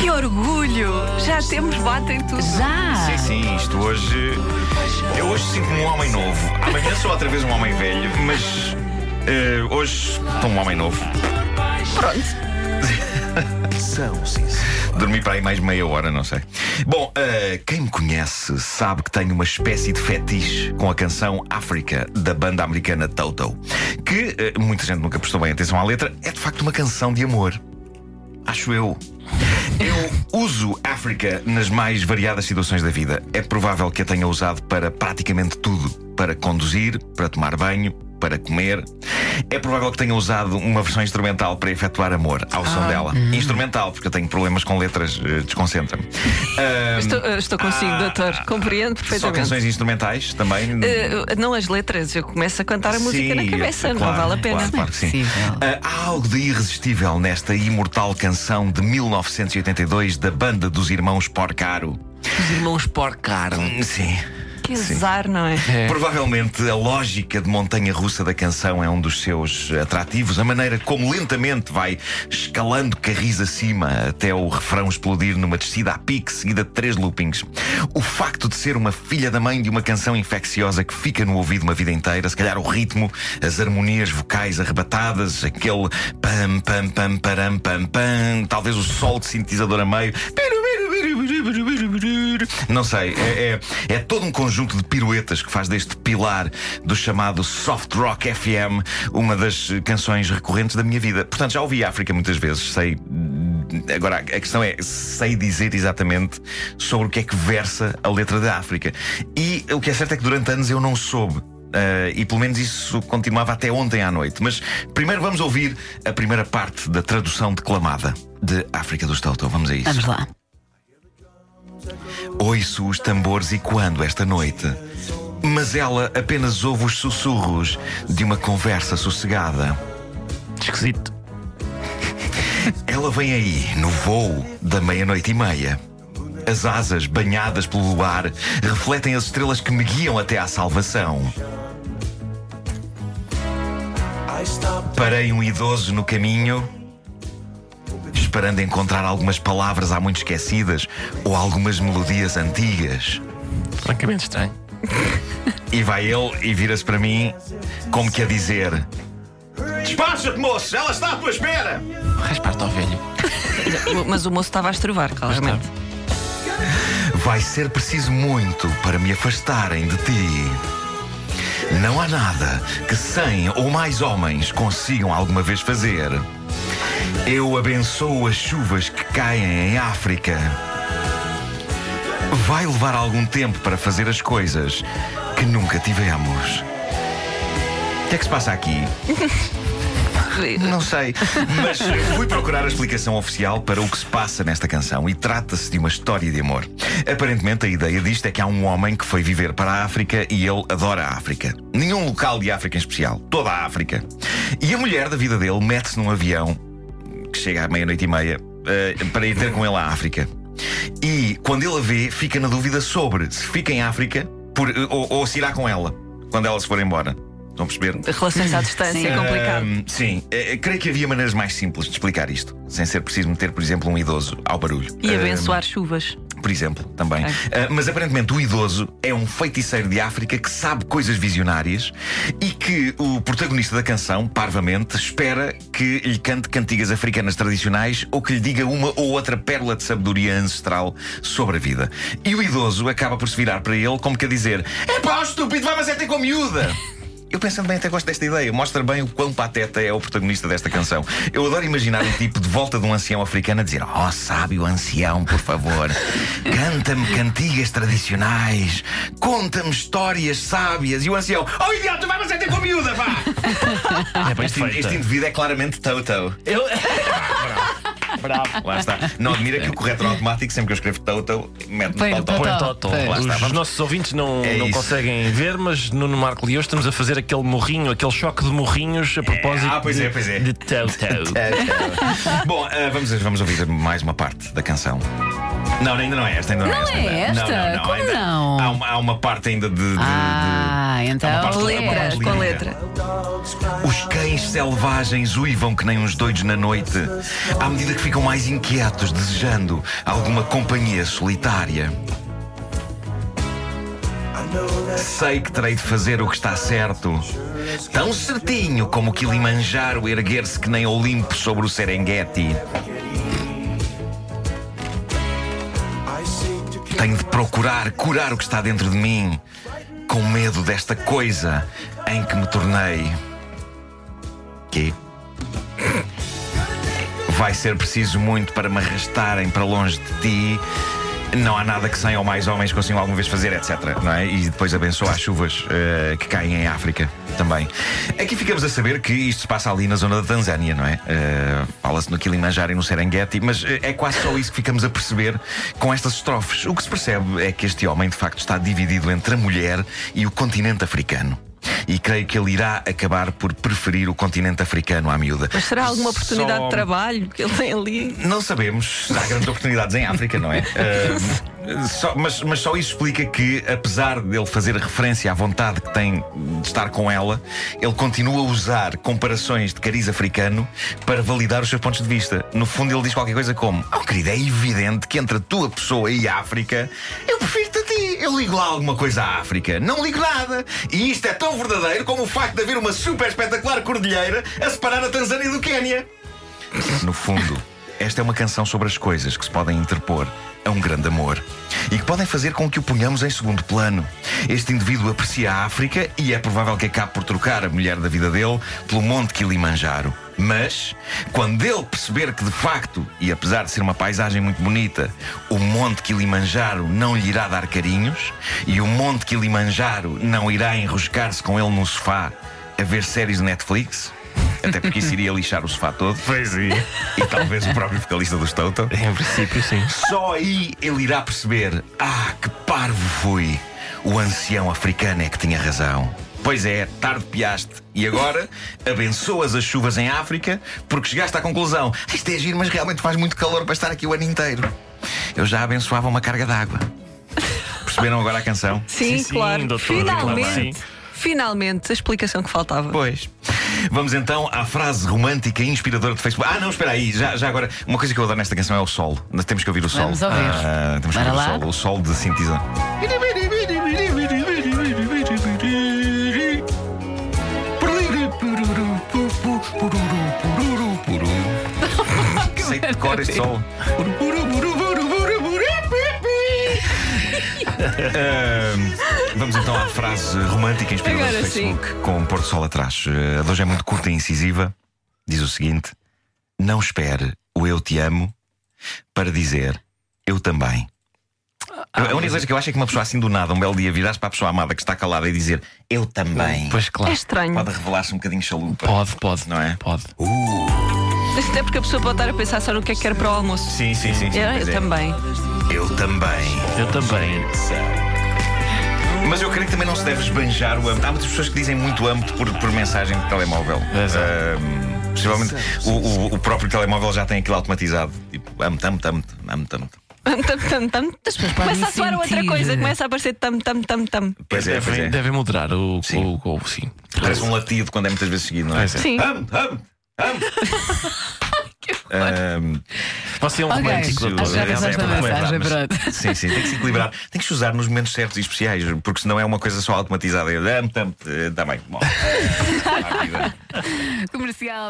Que orgulho! Já temos bata em tudo. Já! Sim, sim, isto hoje. Eu hoje sinto-me um homem novo. Amanhã sou outra vez um homem velho, mas. eh, hoje estou um homem novo. Pronto. São, sim, sim. Dormi para aí mais meia hora, não sei. Bom, eh, quem me conhece sabe que tenho uma espécie de fetiche com a canção África, da banda americana Toto. Que eh, muita gente nunca prestou bem atenção à letra, é de facto uma canção de amor. Acho eu. Eu uso África nas mais variadas situações da vida. É provável que a tenha usado para praticamente tudo: para conduzir, para tomar banho, para comer. É provável que tenha usado uma versão instrumental para efetuar amor ao som dela. Instrumental, porque eu tenho problemas com letras, eh, desconcentra-me. Ahm, Estou, eh, estou consigo, ah, doutor. Compreendo Só perfeitamente. canções instrumentais também. Eh, não as letras, eu começo a cantar a música na Sim, cabeça, é não claro, vale a pena. Claro, claro que sim. Ah, há algo de irresistível nesta imortal canção de 1982 da banda dos irmãos Porcaro. Os irmãos porcaram. Hum, Sim. Que azar, não é? Provavelmente a lógica de montanha russa da canção é um dos seus atrativos, a maneira como lentamente vai escalando carris acima até o refrão explodir numa descida a pique seguida de três loopings. O facto de ser uma filha da mãe de uma canção infecciosa que fica no ouvido uma vida inteira, se calhar o ritmo, as harmonias vocais arrebatadas, aquele pam pam pam param pam pam, talvez o sol de sintetizador a meio. Não sei, é, é, é todo um conjunto de piruetas que faz deste pilar do chamado soft rock FM uma das canções recorrentes da minha vida. Portanto, já ouvi África muitas vezes, sei. Agora, a questão é, sei dizer exatamente sobre o que é que versa a letra da África. E o que é certo é que durante anos eu não soube. Ah, e pelo menos isso continuava até ontem à noite. Mas primeiro vamos ouvir a primeira parte da tradução declamada de África dos Toto. Vamos a isso. Vamos lá. Ouço os tambores ecoando esta noite. Mas ela apenas ouve os sussurros de uma conversa sossegada. Esquisito. Ela vem aí, no voo da meia-noite e meia. As asas, banhadas pelo luar, refletem as estrelas que me guiam até à salvação. Parei um idoso no caminho, esperando encontrar algumas palavras há muito esquecidas ou algumas melodias antigas. Francamente estranho. E vai ele e vira-se para mim, como que a dizer: Despacha-te, moço, ela está à tua espera! Raspaste ao velho. Mas o moço estava a estrovar, claramente. Vai ser preciso muito para me afastarem de ti. Não há nada que cem ou mais homens consigam alguma vez fazer. Eu abençoo as chuvas que caem em África. Vai levar algum tempo para fazer as coisas que nunca tivemos. O que é que se passa aqui? Não sei, mas fui procurar a explicação oficial para o que se passa nesta canção e trata-se de uma história de amor. Aparentemente, a ideia disto é que há um homem que foi viver para a África e ele adora a África. Nenhum local de África em especial, toda a África. E a mulher da vida dele mete-se num avião que chega à meia-noite e meia eh, para ir ter com ele à África. E quando ele a vê, fica na dúvida sobre se fica em África por- ou, ou se irá com ela quando ela se for embora. Estão a perceber? Relações à distância é complicado. Ahm, sim, eh, creio que havia maneiras mais simples de explicar isto, sem ser preciso meter, por exemplo, um idoso ao barulho. E abençoar chuvas. Por exemplo, também. Ah, mas aparentemente o idoso é um feiticeiro de África que sabe coisas visionárias e que o protagonista da canção, parvamente, espera que lhe cante cantigas africanas tradicionais ou que lhe diga uma ou outra pérola de sabedoria ancestral sobre a vida. E o idoso acaba por se virar para ele como que a dizer: É pá, estúpido, vai, mas é ter com a miúda! Eu pensando bem, até gosto desta ideia. Mostra bem o quão pateta é o protagonista desta canção. Eu adoro imaginar um tipo de volta de um ancião africano a dizer: Oh, sábio ancião, por favor, canta-me cantigas tradicionais, conta-me histórias sábias. E o ancião: Oh, idiota, vai, mas é ter com a miúda, vá! É Este, este indivíduo é claramente Toto. Eu... Bravo. Lá está. Não admira que o corretor automático, sempre que eu escrevo Toto, mete Põe no Toto. Põe Toto. Pois. Lá está, Os vamos- nossos ouvintes não, É não isso. conseguem ver, mas no Marco e hoje estamos a fazer aquele morrinho, aquele choque de morrinhos a propósito ah, pois de, é, pois é. de Toto. É, é. Bom, ah, vamos, vamos ouvir mais uma parte da canção. Não, ainda não é esta, ainda não, Não é esta. é ainda. esta? Não, não, não, Como ainda- não? Há uma, há uma parte ainda de. de- de- Ah, há uma então. parte- há uma Letra, parte com lírica. letra. Os cães selvagens uivam que nem uns doidos na noite, à medida que ficam mais inquietos, desejando alguma companhia solitária. Sei que terei de fazer o que está certo, tão certinho como o Kilimanjaro erguer-se que nem Olimpo sobre o Serengeti. Tenho de procurar curar o que está dentro de mim, com medo desta coisa em que me tornei. Que? Vai ser preciso muito para me arrastarem para longe de ti. Não há nada que 100 ou mais homens consigam alguma vez fazer, etc. Não é? E depois abençoa as chuvas uh, que caem em África também. Aqui ficamos a saber que isto se passa ali na zona da Tanzânia, não é? Uh, Fala-se no Kilimanjaro e no Serengeti, mas uh, é quase só isso que ficamos a perceber com estas estrofes. O que se percebe é que este homem, de facto, está dividido entre a mulher e o continente africano e creio que ele irá acabar por preferir o continente africano à miúda. Mas será alguma oportunidade Só... de trabalho que ele tem ali? Não sabemos. Há grandes oportunidades em África, não é? Uh, só, mas, mas só isso explica que, apesar dele fazer referência à vontade que tem de estar com ela, ele continua a usar comparações de cariz africano para validar os seus pontos de vista. No fundo, ele diz qualquer coisa como: Oh, querido, é evidente que entre a tua pessoa e a África, eu ti. Eu ligo lá alguma coisa à África. Não ligo nada. E isto é tão verdadeiro como o facto de haver uma super espetacular cordilheira a separar a Tanzânia do Quénia. No fundo, esta é uma canção sobre as coisas que se podem interpor a um grande amor e que podem fazer com que o ponhamos em segundo plano. Este indivíduo aprecia a África e é provável que acabe por trocar a mulher da vida dele pelo Monte Kilimanjaro. Mas, quando ele perceber que de facto, e apesar de ser uma paisagem muito bonita, o Monte Kilimanjaro não lhe irá dar carinhos e o Monte Kilimanjaro não irá enroscar-se com ele no sofá a ver séries de Netflix, até porque isso iria lixar o sofá todo. Pois é. E talvez o próprio vocalista do Toto. Em princípio, sim. Só aí ele irá perceber: ah, que parvo fui! O ancião africano é que tinha razão. Pois é, tarde piaste. E agora abençoas as chuvas em África porque chegaste à conclusão: isto é giro, mas realmente faz muito calor para estar aqui o ano inteiro. Eu já abençoava uma carga d'água. Perceberam agora a canção? Sim, Sim, sim, claro. doutor, Finalmente. claro. Finalmente, a explicação que faltava. Pois. Vamos então à frase romântica e inspiradora de Facebook. Ah, não, espera aí. Já, já agora, uma coisa que eu adoro nesta canção é o sol. Nós Temos que ouvir o sol. Vamos ouvir. Ah, temos que ouvir lá. o sol. O sol de Sintisa. Sei de cor este sol. Ah, vamos então à frase romântica inspiradora Agora do Facebook com o pôr do sol atrás. Ah, A de hoje é muito curta e incisiva. Diz o seguinte: Não espere o eu te amo para dizer eu também. a única coisa que eu acho é que uma pessoa assim do nada, um belo dia, virar-se para a pessoa amada que está calada e dizer eu também. Pois É claro. estranho. Pode revelar-se um bocadinho chalupa. Pode, pode. Não é? Pode. Até porque a pessoa pode estar a pensar só no que é que quer para o almoço. Sim, sim, sim. sim Eu, pois eu é. também. Eu também. Eu também. Mas eu creio que também não se deve esbanjar o âmbito. Há muitas pessoas que dizem muito âmbito por, por mensagem de telemóvel. Exato. Ahm, possivelmente o, o- o próprio telemóvel já tem aquilo automatizado. Tipo, âmbito, âmbito, âmbito, âmbito, âmbito. Tam, tam, tam, tam. Começa a soar outra coisa, começa a aparecer tam, tam, tam, tam. Pois é, pois é. devem moderar o, Sim. o, o, sim. Parece um latido quando é muitas vezes seguido, não é? É. Sim. Âmbito, âmbito, âmbito. Ahm, Você é um Ok, romântico, já é- pensaste na mensagem, pronto. Sim, sim, tem que se equilibrar. Tem que se usar nos momentos certos e especiais, porque senão é uma coisa só automatizada. Âmbito, eh, Tá. Ah, vida. Comercial.